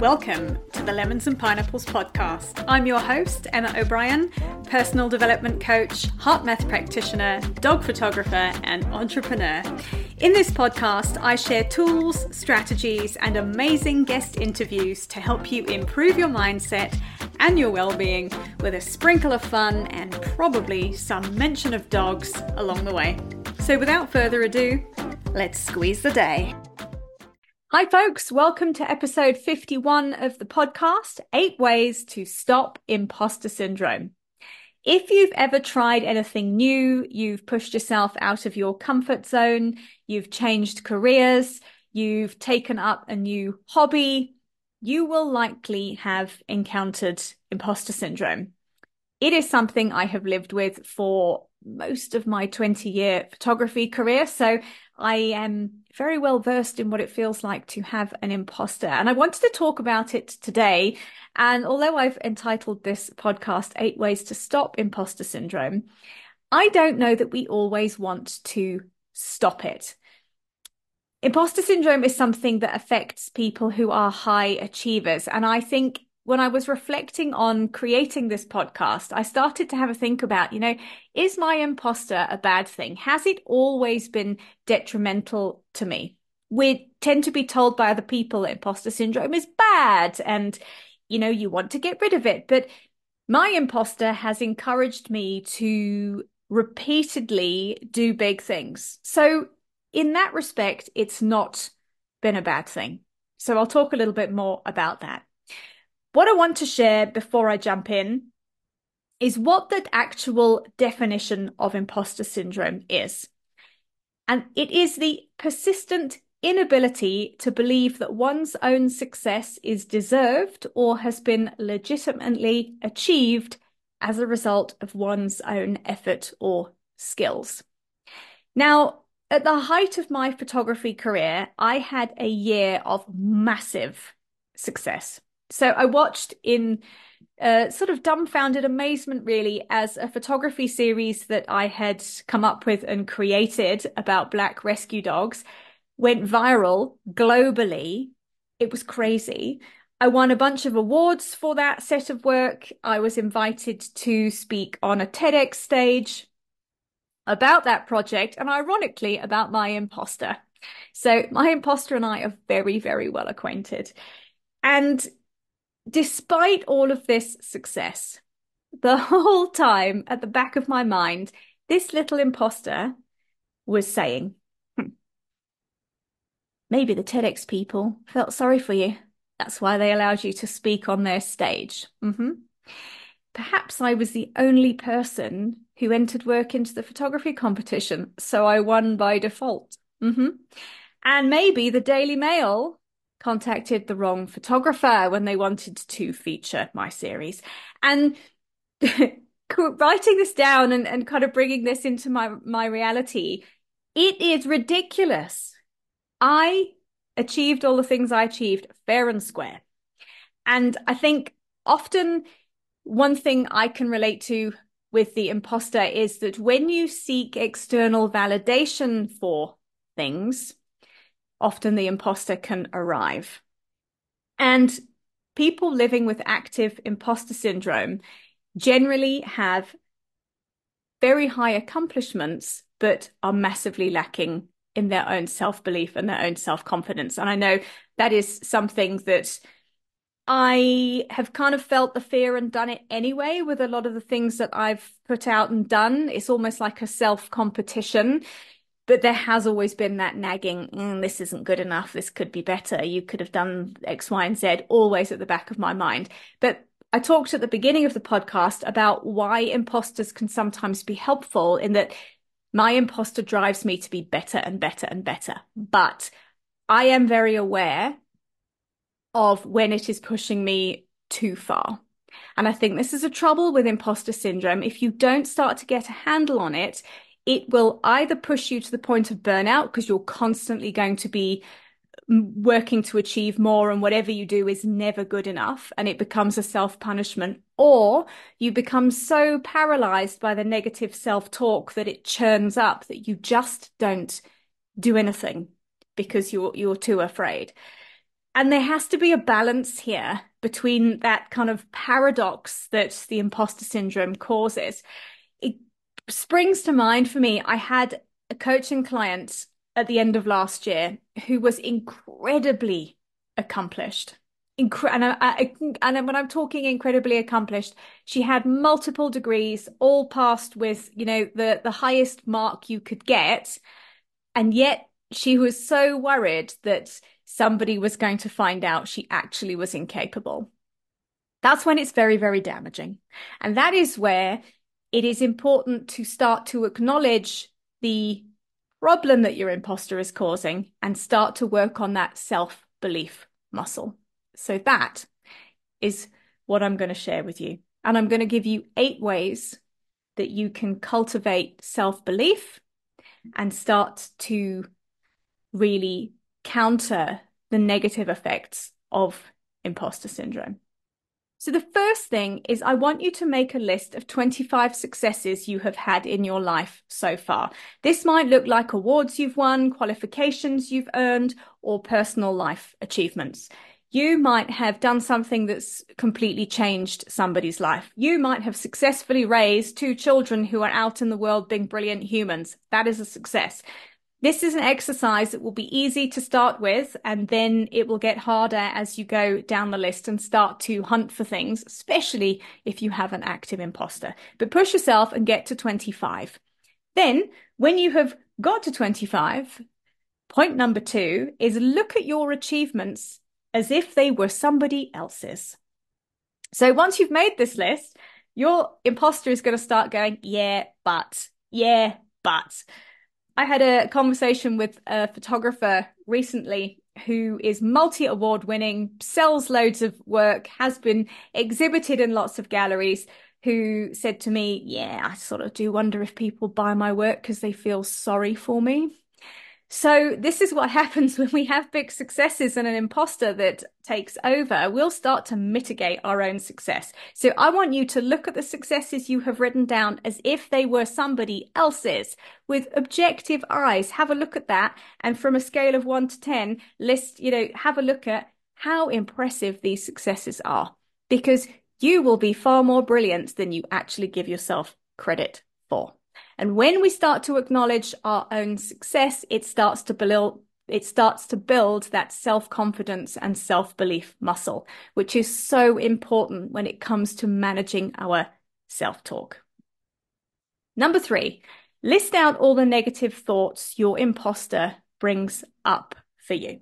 Welcome to the Lemons and Pineapples podcast. I'm your host, Emma O'Brien, personal development coach, HeartMath practitioner, dog photographer, and entrepreneur. In this podcast, I share tools, strategies, and amazing guest interviews to help you improve your mindset and your well being with a sprinkle of fun and probably some mention of dogs along the way. So, without further ado, let's squeeze the day. Hi, folks. Welcome to episode 51 of the podcast Eight Ways to Stop Imposter Syndrome. If you've ever tried anything new, you've pushed yourself out of your comfort zone, you've changed careers, you've taken up a new hobby, you will likely have encountered imposter syndrome. It is something I have lived with for most of my 20 year photography career. So I am very well versed in what it feels like to have an imposter. And I wanted to talk about it today. And although I've entitled this podcast Eight Ways to Stop Imposter Syndrome, I don't know that we always want to stop it. Imposter syndrome is something that affects people who are high achievers. And I think when I was reflecting on creating this podcast, I started to have a think about, you know, is my imposter a bad thing? Has it always been detrimental to me? We tend to be told by other people that imposter syndrome is bad and, you know, you want to get rid of it. But my imposter has encouraged me to repeatedly do big things. So, in that respect, it's not been a bad thing. So, I'll talk a little bit more about that. What I want to share before I jump in is what the actual definition of imposter syndrome is. And it is the persistent inability to believe that one's own success is deserved or has been legitimately achieved as a result of one's own effort or skills. Now, at the height of my photography career, I had a year of massive success. So I watched in uh, sort of dumbfounded amazement, really, as a photography series that I had come up with and created about black rescue dogs went viral globally. It was crazy. I won a bunch of awards for that set of work. I was invited to speak on a TEDx stage about that project and ironically about my imposter. So my imposter and I are very, very well acquainted. And despite all of this success, the whole time at the back of my mind, this little imposter was saying, hmm, maybe the TEDx people felt sorry for you. That's why they allowed you to speak on their stage. Mm-hmm. Perhaps I was the only person who entered work into the photography competition, so I won by default. Mm-hmm. And maybe the Daily Mail contacted the wrong photographer when they wanted to feature my series. And writing this down and, and kind of bringing this into my, my reality, it is ridiculous. I achieved all the things I achieved fair and square. And I think often one thing I can relate to with the imposter is that when you seek external validation for things, often the imposter can arrive. And people living with active imposter syndrome generally have very high accomplishments, but are massively lacking in their own self belief and their own self confidence. And I know that is something that I have kind of felt the fear and done it anyway with a lot of the things that I've put out and done. It's almost like a self competition but there has always been that nagging mm, this isn't good enough. This could be better. You could have done x y and z always at the back of my mind. But i talked at the beginning of the podcast about why imposters can sometimes be helpful in that my imposter drives me to be better and better and better. But i am very aware of when it is pushing me too far. And I think this is a trouble with imposter syndrome. If you don't start to get a handle on it, it will either push you to the point of burnout because you're constantly going to be mm, working to achieve more and whatever you do is never good enough and it becomes a self punishment or you become so paralyzed by the negative self talk that it churns up that you just don't do anything because you're you're too afraid And there has to be a balance here between that kind of paradox that the imposter syndrome causes. It springs to mind for me. I had a coaching client at the end of last year who was incredibly accomplished. Incre- and, I, I, and when I'm talking incredibly accomplished, she had multiple degrees, all passed with, you know, the, the highest mark you could get. And yet she was so worried that somebody was going to find out she actually was incapable. That's when it's very, very damaging. And that is where it is important to start to acknowledge the problem that your imposter is causing and start to work on that self belief muscle. So that is what I'm going to share with you. And I'm going to give you eight ways that you can cultivate self belief and start to really counter the negative effects of imposter syndrome. So, the first thing is I want you to make a list of 25 successes you have had in your life so far. This might look like awards you've won, qualifications you've earned, or personal life achievements. You might have done something that's completely changed somebody's life. You might have successfully raised two children who are out in the world being brilliant humans. That is a success. This is an exercise that will be easy to start with, and then it will get harder as you go down the list and start to hunt for things, especially if you have an active imposter. But push yourself and get to 25. Then, when you have got to 25, point number two is look at your achievements as if they were somebody else's. So once you've made this list, your imposter is going to start going, yeah, but, yeah, but. I had a conversation with a photographer recently who is multi award winning, sells loads of work, has been exhibited in lots of galleries, who said to me, Yeah, I sort of do wonder if people buy my work because they feel sorry for me. So this is what happens when we have big successes and an imposter that takes over. We'll start to mitigate our own success. So I want you to look at the successes you have written down as if they were somebody else's with objective eyes. Have a look at that. And from a scale of one to 10, list, you know, have a look at how impressive these successes are because you will be far more brilliant than you actually give yourself credit for. And when we start to acknowledge our own success, it starts to build it starts to build that self-confidence and self-belief muscle, which is so important when it comes to managing our self-talk. Number 3, list out all the negative thoughts your imposter brings up for you.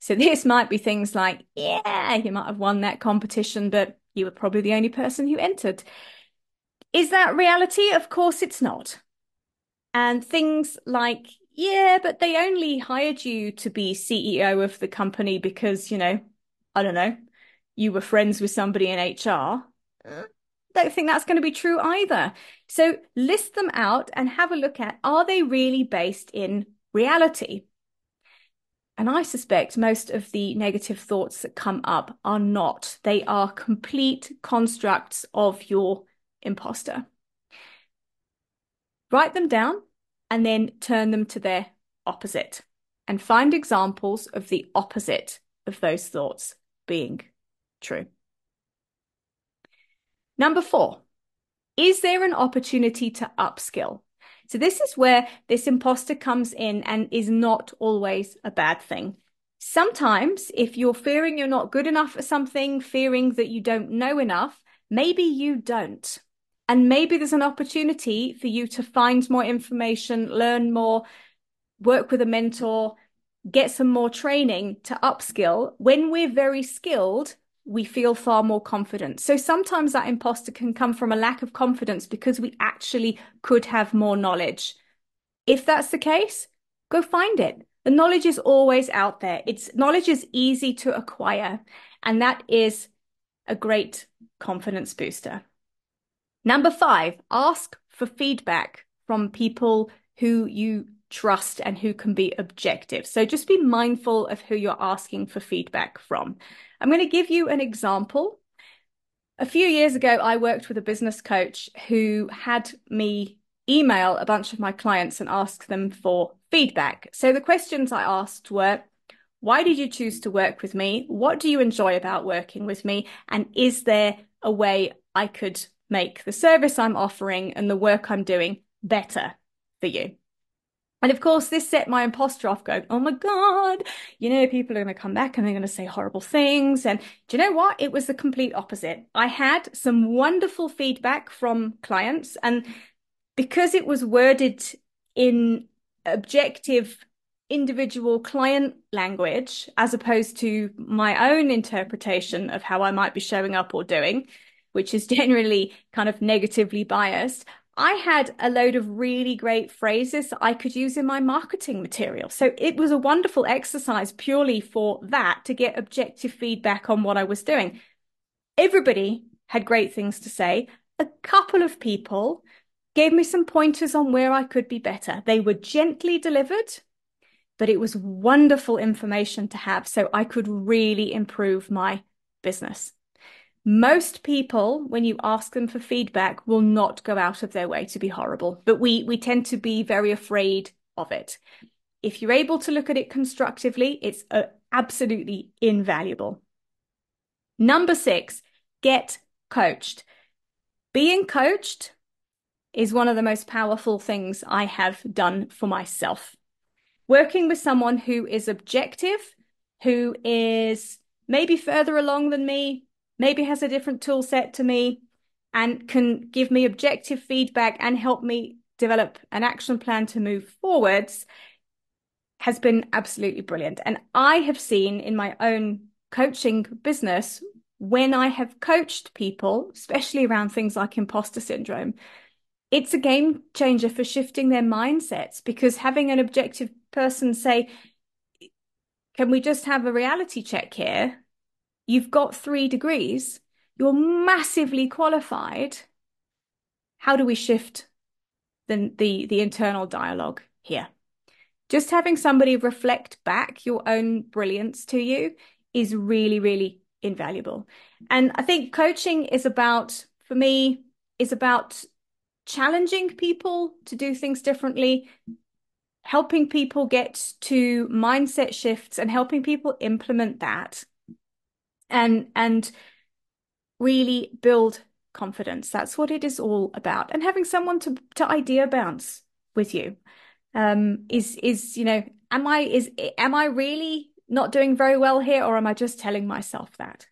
So this might be things like, yeah, you might have won that competition, but you were probably the only person who entered. Is that reality? Of course it's not. And things like, yeah, but they only hired you to be CEO of the company because, you know, I don't know, you were friends with somebody in HR. Don't think that's going to be true either. So list them out and have a look at are they really based in reality? And I suspect most of the negative thoughts that come up are not. They are complete constructs of your imposter. Write them down and then turn them to their opposite and find examples of the opposite of those thoughts being true. Number four, is there an opportunity to upskill? So, this is where this imposter comes in and is not always a bad thing. Sometimes, if you're fearing you're not good enough for something, fearing that you don't know enough, maybe you don't. And maybe there's an opportunity for you to find more information, learn more, work with a mentor, get some more training to upskill. When we're very skilled, we feel far more confident. So sometimes that imposter can come from a lack of confidence because we actually could have more knowledge. If that's the case, go find it. The knowledge is always out there. It's knowledge is easy to acquire, and that is a great confidence booster. Number five, ask for feedback from people who you trust and who can be objective. So just be mindful of who you're asking for feedback from. I'm going to give you an example. A few years ago, I worked with a business coach who had me email a bunch of my clients and ask them for feedback. So the questions I asked were, Why did you choose to work with me? What do you enjoy about working with me? And is there a way I could make the service I'm offering and the work I'm doing better for you? And of course, this set my imposter off going, Oh my God, you know, people are going to come back and they're going to say horrible things. And do you know what? It was the complete opposite. I had some wonderful feedback from clients. And because it was worded in objective, individual client language, as opposed to my own interpretation of how I might be showing up or doing, which is generally kind of negatively biased, I had a load of really great phrases I could use in my marketing material. So it was a wonderful exercise purely for that to get objective feedback on what I was doing. Everybody had great things to say. A couple of people gave me some pointers on where I could be better. They were gently delivered, but it was wonderful information to have so I could really improve my business. Most people, when you ask them for feedback, will not go out of their way to be horrible, but we, we tend to be very afraid of it. If you're able to look at it constructively, it's uh, absolutely invaluable. Number six, get coached. Being coached is one of the most powerful things I have done for myself. Working with someone who is objective, who is maybe further along than me, maybe has a different tool set to me and can give me objective feedback and help me develop an action plan to move forwards has been absolutely brilliant. And I have seen in my own coaching business when I have coached people, especially around things like imposter syndrome, it's a game changer for shifting their mindsets because having an objective person say, Can we just have a reality check here? You've got three degrees. You're massively qualified. How do we shift the, the, the internal dialogue here? Just having somebody reflect back your own brilliance to you is really, really invaluable. And I think coaching is about, for me, is about challenging people to do things differently, helping people get to mindset shifts and helping people implement that and and really build confidence. That's what it is all about. And having someone to to idea bounce with you um, is is you know, am I is am I really not doing very well here, or am I just telling myself that?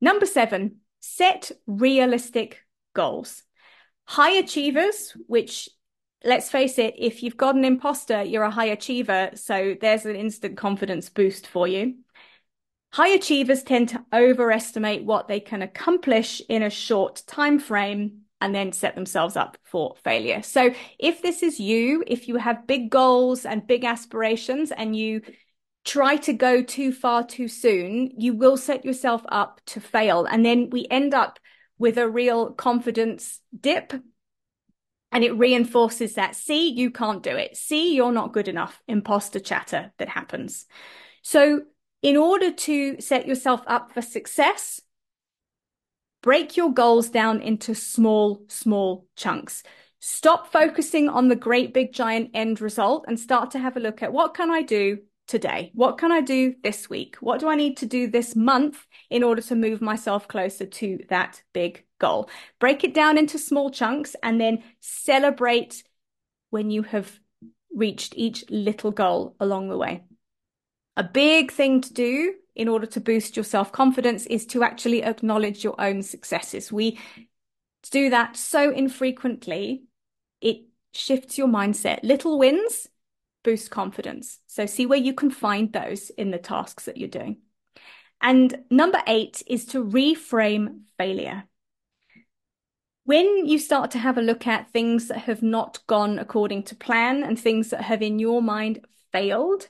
Number seven, set realistic goals. High achievers, which let's face it, if you've got an imposter, you're a high achiever. So there's an instant confidence boost for you. High achievers tend to overestimate what they can accomplish in a short time frame and then set themselves up for failure. So if this is you, if you have big goals and big aspirations and you try to go too far too soon, you will set yourself up to fail. And then we end up with a real confidence dip. And it reinforces that, see, you can't do it. See, you're not good enough. Imposter chatter that happens. So in order to set yourself up for success, break your goals down into small, small chunks. Stop focusing on the great big giant end result and start to have a look at what can I do today? What can I do this week? What do I need to do this month in order to move myself closer to that big goal? Break it down into small chunks and then celebrate when you have reached each little goal along the way. A big thing to do in order to boost your self confidence is to actually acknowledge your own successes. We do that so infrequently, it shifts your mindset. Little wins boost confidence. So see where you can find those in the tasks that you're doing. And number eight is to reframe failure. When you start to have a look at things that have not gone according to plan and things that have in your mind failed,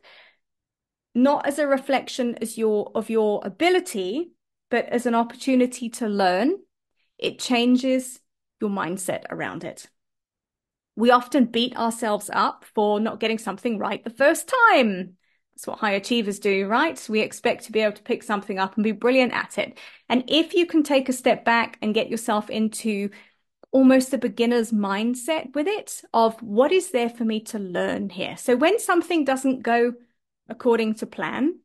not as a reflection as your of your ability, but as an opportunity to learn, it changes your mindset around it. We often beat ourselves up for not getting something right the first time. That's what high achievers do, right? We expect to be able to pick something up and be brilliant at it. And if you can take a step back and get yourself into almost a beginner's mindset with it of what is there for me to learn here. So when something doesn't go according to plan,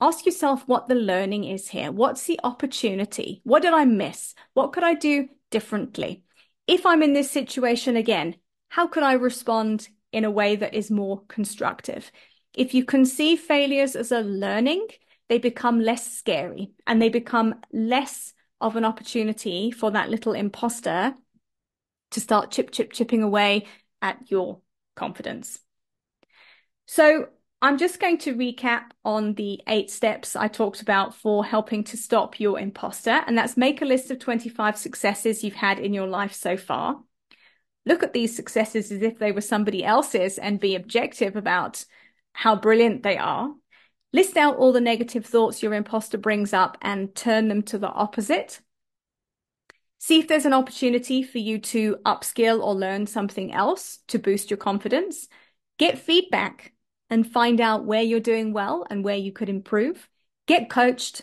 ask yourself what the learning is here. What's the opportunity? What did I miss? What could I do differently? If I'm in this situation again, how could I respond in a way that is more constructive? If you conceive failures as a learning, they become less scary and they become less of an opportunity for that little imposter to start chip, chip, chipping away at your confidence. So I'm just going to recap on the eight steps I talked about for helping to stop your imposter. And that's make a list of 25 successes you've had in your life so far. Look at these successes as if they were somebody else's and be objective about how brilliant they are. List out all the negative thoughts your imposter brings up and turn them to the opposite. See if there's an opportunity for you to upskill or learn something else to boost your confidence. Get feedback and find out where you're doing well and where you could improve. Get coached.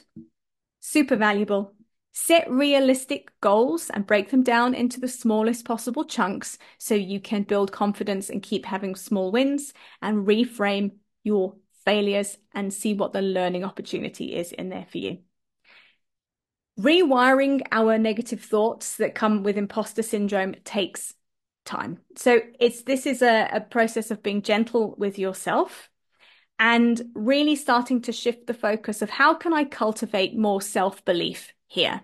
Super valuable. Set realistic goals and break them down into the smallest possible chunks so you can build confidence and keep having small wins and reframe your failures and see what the learning opportunity is in there for you. Rewiring our negative thoughts that come with imposter syndrome takes time. So it's this is a, a process of being gentle with yourself and really starting to shift the focus of how can I cultivate more self-belief here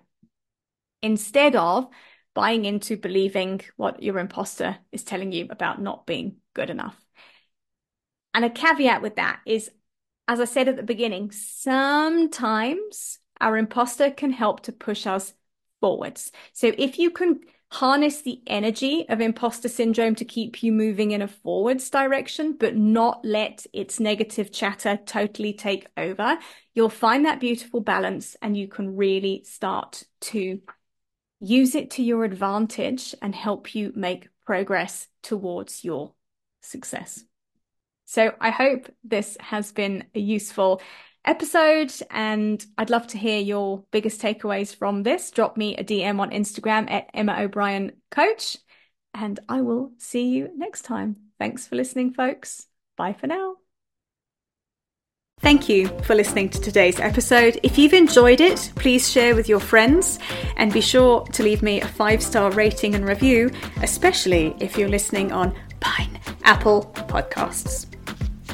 instead of buying into believing what your imposter is telling you about not being good enough. And a caveat with that is, as I said at the beginning, sometimes our imposter can help to push us forwards. So if you can harness the energy of imposter syndrome to keep you moving in a forwards direction, but not let its negative chatter totally take over, you'll find that beautiful balance and you can really start to use it to your advantage and help you make progress towards your success. So I hope this has been a useful episode and I'd love to hear your biggest takeaways from this. Drop me a DM on Instagram at Emma O'Brien Coach and I will see you next time. Thanks for listening, folks. Bye for now. Thank you for listening to today's episode. If you've enjoyed it, please share with your friends and be sure to leave me a five star rating and review, especially if you're listening on Pine Apple Podcasts.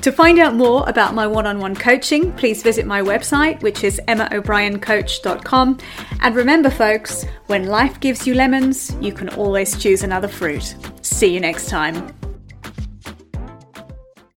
To find out more about my one on one coaching, please visit my website, which is emmaobriencoach.com. And remember, folks, when life gives you lemons, you can always choose another fruit. See you next time.